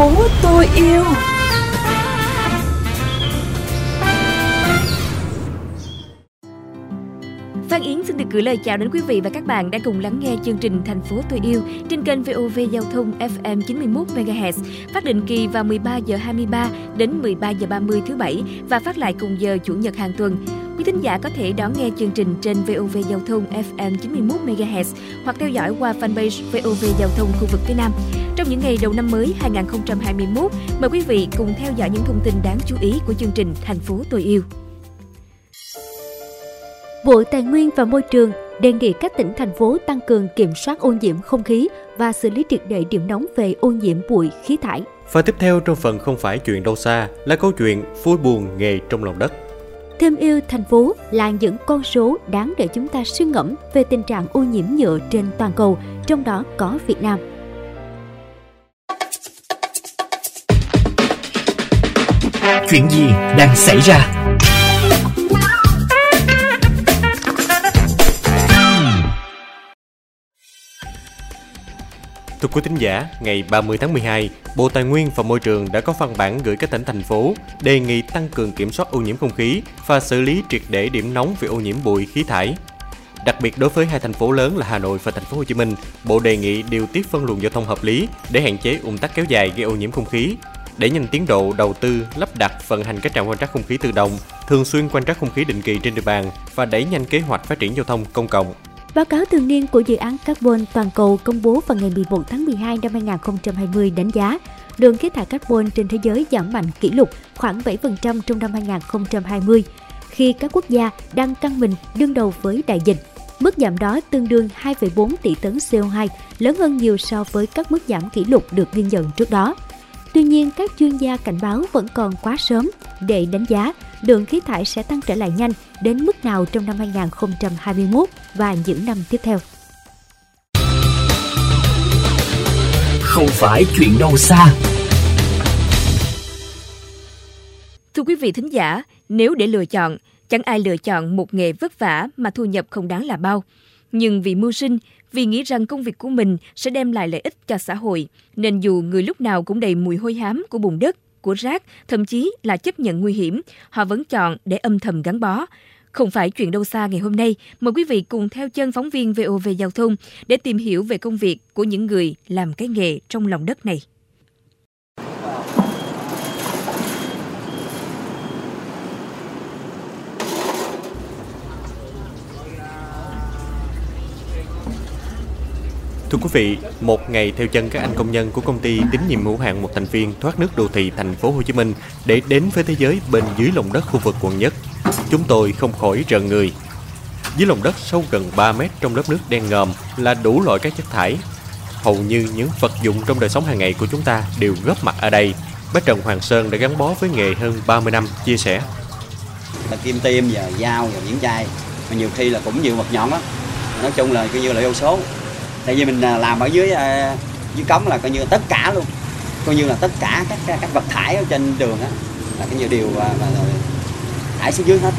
phố tôi yêu Phan Yến xin được gửi lời chào đến quý vị và các bạn đang cùng lắng nghe chương trình Thành phố tôi yêu trên kênh VOV Giao thông FM 91 MHz, phát định kỳ vào 13 giờ 23 đến 13 giờ 30 thứ bảy và phát lại cùng giờ chủ nhật hàng tuần. Quý thính giả có thể đón nghe chương trình trên VOV Giao thông FM 91 MHz hoặc theo dõi qua fanpage VOV Giao thông khu vực phía Nam. Trong những ngày đầu năm mới 2021, mời quý vị cùng theo dõi những thông tin đáng chú ý của chương trình Thành phố tôi yêu. Bộ Tài nguyên và Môi trường đề nghị các tỉnh thành phố tăng cường kiểm soát ô nhiễm không khí và xử lý triệt để điểm nóng về ô nhiễm bụi khí thải. Và tiếp theo trong phần không phải chuyện đâu xa là câu chuyện vui buồn nghề trong lòng đất. Thêm yêu thành phố là những con số đáng để chúng ta suy ngẫm về tình trạng ô nhiễm nhựa trên toàn cầu, trong đó có Việt Nam. Chuyện gì đang xảy ra? Thưa quý thính giả, ngày 30 tháng 12, Bộ Tài nguyên và Môi trường đã có văn bản gửi các tỉnh thành phố đề nghị tăng cường kiểm soát ô nhiễm không khí và xử lý triệt để điểm nóng về ô nhiễm bụi khí thải. Đặc biệt đối với hai thành phố lớn là Hà Nội và thành phố Hồ Chí Minh, Bộ đề nghị điều tiết phân luồng giao thông hợp lý để hạn chế ùn tắc kéo dài gây ô nhiễm không khí, để nhanh tiến độ đầu tư lắp đặt vận hành các trạm quan trắc không khí tự động, thường xuyên quan trắc không khí định kỳ trên địa bàn và đẩy nhanh kế hoạch phát triển giao thông công cộng. Báo cáo thường niên của dự án carbon toàn cầu công bố vào ngày 11 tháng 12 năm 2020 đánh giá lượng khí thải carbon trên thế giới giảm mạnh kỷ lục khoảng 7% trong năm 2020 khi các quốc gia đang căng mình đương đầu với đại dịch. Mức giảm đó tương đương 2,4 tỷ tấn CO2, lớn hơn nhiều so với các mức giảm kỷ lục được ghi nhận trước đó. Tuy nhiên, các chuyên gia cảnh báo vẫn còn quá sớm để đánh giá lượng khí thải sẽ tăng trở lại nhanh đến mức nào trong năm 2021 và những năm tiếp theo. Không phải chuyện đâu xa. Thưa quý vị thính giả, nếu để lựa chọn, chẳng ai lựa chọn một nghề vất vả mà thu nhập không đáng là bao. Nhưng vì mưu sinh, vì nghĩ rằng công việc của mình sẽ đem lại lợi ích cho xã hội, nên dù người lúc nào cũng đầy mùi hôi hám của bùn đất, của rác, thậm chí là chấp nhận nguy hiểm, họ vẫn chọn để âm thầm gắn bó. Không phải chuyện đâu xa ngày hôm nay, mời quý vị cùng theo chân phóng viên VOV Giao thông để tìm hiểu về công việc của những người làm cái nghề trong lòng đất này. Thưa quý vị, một ngày theo chân các anh công nhân của công ty tín nhiệm hữu hạn một thành viên thoát nước đô thị thành phố Hồ Chí Minh để đến với thế giới bên dưới lòng đất khu vực quận nhất, chúng tôi không khỏi rợn người. Dưới lòng đất sâu gần 3 mét trong lớp nước đen ngòm là đủ loại các chất thải. Hầu như những vật dụng trong đời sống hàng ngày của chúng ta đều góp mặt ở đây. Bác Trần Hoàng Sơn đã gắn bó với nghề hơn 30 năm, chia sẻ. Là kim tiêm và dao và những chai, mà nhiều khi là cũng nhiều vật nhọn lắm. Nói chung là coi như là vô số tại vì mình à, làm ở dưới à, dưới cống là coi như là tất cả luôn coi như là tất cả các các, vật thải ở trên đường á là cái nhiều điều và, mà thải xuống dưới hết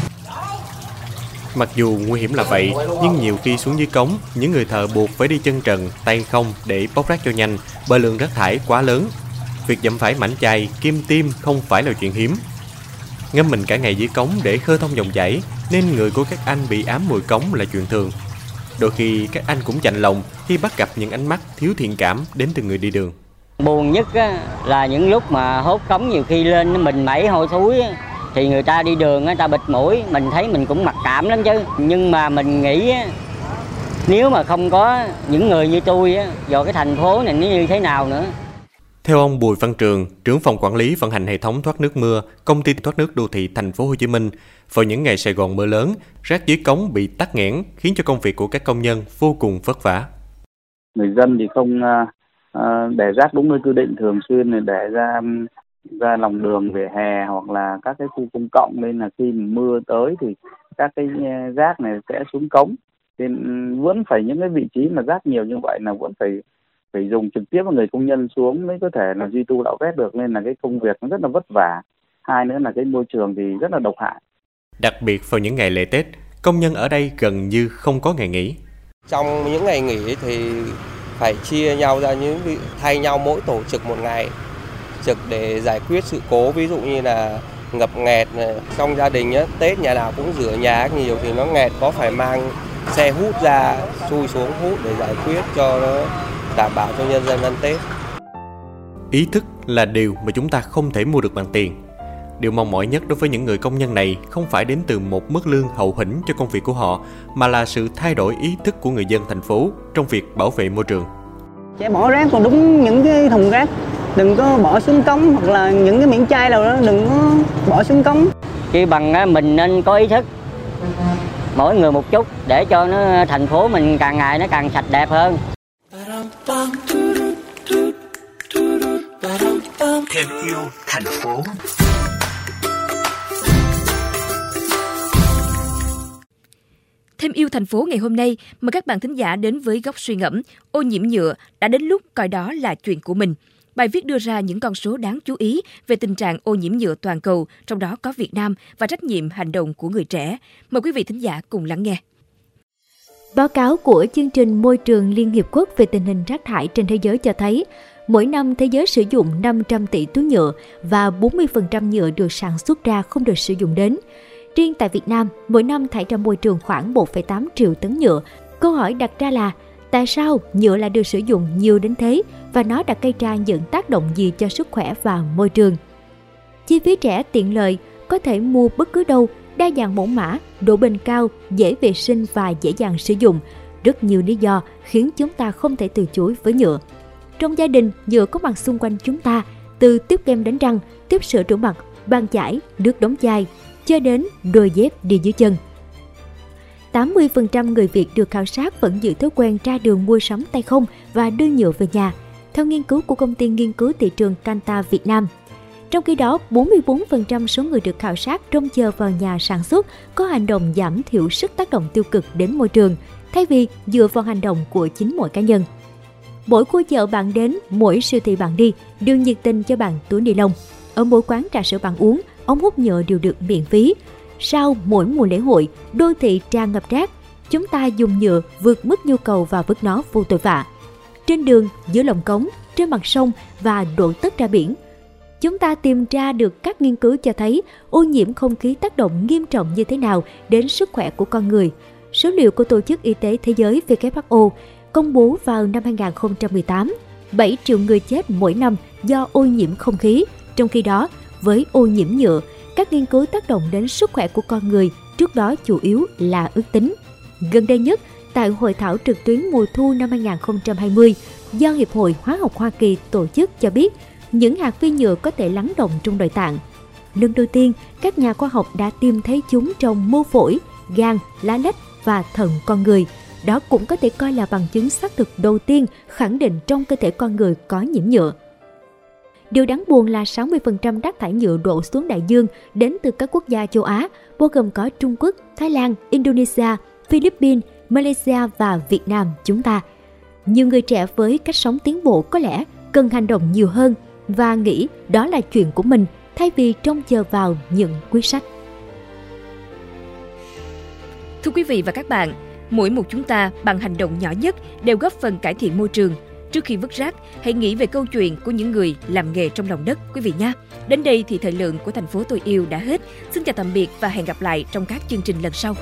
Mặc dù nguy hiểm là vậy, nhưng nhiều khi xuống dưới cống, những người thợ buộc phải đi chân trần, tay không để bóc rác cho nhanh, bởi lượng rác thải quá lớn. Việc dẫm phải mảnh chai, kim tim không phải là chuyện hiếm. Ngâm mình cả ngày dưới cống để khơi thông dòng chảy, nên người của các anh bị ám mùi cống là chuyện thường. Đôi khi các anh cũng chạnh lòng khi bắt gặp những ánh mắt thiếu thiện cảm đến từ người đi đường. Buồn nhất á, là những lúc mà hốt cống nhiều khi lên mình mẩy hôi thối á, thì người ta đi đường người ta bịt mũi mình thấy mình cũng mặc cảm lắm chứ nhưng mà mình nghĩ nếu mà không có những người như tôi á, vào cái thành phố này nó như thế nào nữa theo ông Bùi Văn Trường, trưởng phòng quản lý vận hành hệ thống thoát nước mưa, công ty thoát nước đô thị thành phố Hồ Chí Minh, vào những ngày Sài Gòn mưa lớn, rác dưới cống bị tắc nghẽn khiến cho công việc của các công nhân vô cùng vất vả. Người dân thì không à, à, để rác đúng nơi quy định thường xuyên để ra ra lòng đường về hè hoặc là các cái khu công cộng nên là khi mưa tới thì các cái à, rác này sẽ xuống cống nên vẫn phải những cái vị trí mà rác nhiều như vậy là vẫn phải phải dùng trực tiếp người công nhân xuống mới có thể là duy tu đạo vét được. Nên là cái công việc nó rất là vất vả. Hai nữa là cái môi trường thì rất là độc hại. Đặc biệt vào những ngày lễ tết công nhân ở đây gần như không có ngày nghỉ. Trong những ngày nghỉ thì phải chia nhau ra những thay nhau mỗi tổ trực một ngày. Trực để giải quyết sự cố ví dụ như là ngập nghẹt trong gia đình á, Tết nhà nào cũng rửa nhà nhiều thì nó nghẹt có phải mang xe hút ra xui xuống hút để giải quyết cho nó đảm bảo cho nhân dân ăn Tết. Ý thức là điều mà chúng ta không thể mua được bằng tiền. Điều mong mỏi nhất đối với những người công nhân này không phải đến từ một mức lương hậu hĩnh cho công việc của họ, mà là sự thay đổi ý thức của người dân thành phố trong việc bảo vệ môi trường. Sẽ bỏ rác vào đúng những cái thùng rác, đừng có bỏ xuống cống hoặc là những cái miệng chai nào đó đừng có bỏ xuống cống. Chỉ bằng mình nên có ý thức mỗi người một chút để cho nó thành phố mình càng ngày nó càng sạch đẹp hơn. Thêm yêu thành phố. Thêm yêu thành phố ngày hôm nay, mời các bạn thính giả đến với góc suy ngẫm ô nhiễm nhựa đã đến lúc coi đó là chuyện của mình. Bài viết đưa ra những con số đáng chú ý về tình trạng ô nhiễm nhựa toàn cầu, trong đó có Việt Nam và trách nhiệm hành động của người trẻ. Mời quý vị thính giả cùng lắng nghe. Báo cáo của chương trình Môi trường Liên Hiệp Quốc về tình hình rác thải trên thế giới cho thấy, mỗi năm thế giới sử dụng 500 tỷ túi nhựa và 40% nhựa được sản xuất ra không được sử dụng đến. Riêng tại Việt Nam, mỗi năm thải ra môi trường khoảng 1,8 triệu tấn nhựa. Câu hỏi đặt ra là tại sao nhựa lại được sử dụng nhiều đến thế và nó đã gây ra những tác động gì cho sức khỏe và môi trường? Chi phí rẻ tiện lợi, có thể mua bất cứ đâu, đa dạng mẫu mã, độ bền cao, dễ vệ sinh và dễ dàng sử dụng. Rất nhiều lý do khiến chúng ta không thể từ chối với nhựa. Trong gia đình, nhựa có mặt xung quanh chúng ta, từ tiếp kem đánh răng, tiếp sữa rửa mặt, bàn chải, nước đóng chai, cho đến đôi dép đi dưới chân. 80% người Việt được khảo sát vẫn giữ thói quen ra đường mua sắm tay không và đưa nhựa về nhà, theo nghiên cứu của công ty nghiên cứu thị trường Canta Việt Nam. Trong khi đó, 44% số người được khảo sát trông chờ vào nhà sản xuất có hành động giảm thiểu sức tác động tiêu cực đến môi trường, thay vì dựa vào hành động của chính mỗi cá nhân. Mỗi khu chợ bạn đến, mỗi siêu thị bạn đi đều nhiệt tình cho bạn túi ni lông. Ở mỗi quán trà sữa bạn uống, ống hút nhựa đều được miễn phí. Sau mỗi mùa lễ hội, đô thị tràn ngập rác, chúng ta dùng nhựa vượt mức nhu cầu và vứt nó vô tội vạ. Trên đường, giữa lòng cống, trên mặt sông và đổ tất ra biển. Chúng ta tìm ra được các nghiên cứu cho thấy ô nhiễm không khí tác động nghiêm trọng như thế nào đến sức khỏe của con người. Số liệu của Tổ chức Y tế Thế giới WHO công bố vào năm 2018, 7 triệu người chết mỗi năm do ô nhiễm không khí. Trong khi đó, với ô nhiễm nhựa, các nghiên cứu tác động đến sức khỏe của con người trước đó chủ yếu là ước tính. Gần đây nhất, tại hội thảo trực tuyến mùa thu năm 2020 do Hiệp hội Hóa học Hoa Kỳ tổ chức cho biết những hạt vi nhựa có thể lắng động trong nội tạng. Lần đầu tiên, các nhà khoa học đã tìm thấy chúng trong mô phổi, gan, lá lách và thận con người. Đó cũng có thể coi là bằng chứng xác thực đầu tiên khẳng định trong cơ thể con người có nhiễm nhựa. Điều đáng buồn là 60% rác thải nhựa đổ xuống đại dương đến từ các quốc gia châu Á, bao gồm có Trung Quốc, Thái Lan, Indonesia, Philippines, Malaysia và Việt Nam chúng ta. Nhiều người trẻ với cách sống tiến bộ có lẽ cần hành động nhiều hơn và nghĩ đó là chuyện của mình thay vì trông chờ vào những quyết sách. Thưa quý vị và các bạn, mỗi một chúng ta bằng hành động nhỏ nhất đều góp phần cải thiện môi trường. Trước khi vứt rác, hãy nghĩ về câu chuyện của những người làm nghề trong lòng đất quý vị nha Đến đây thì thời lượng của thành phố tôi yêu đã hết. Xin chào tạm biệt và hẹn gặp lại trong các chương trình lần sau.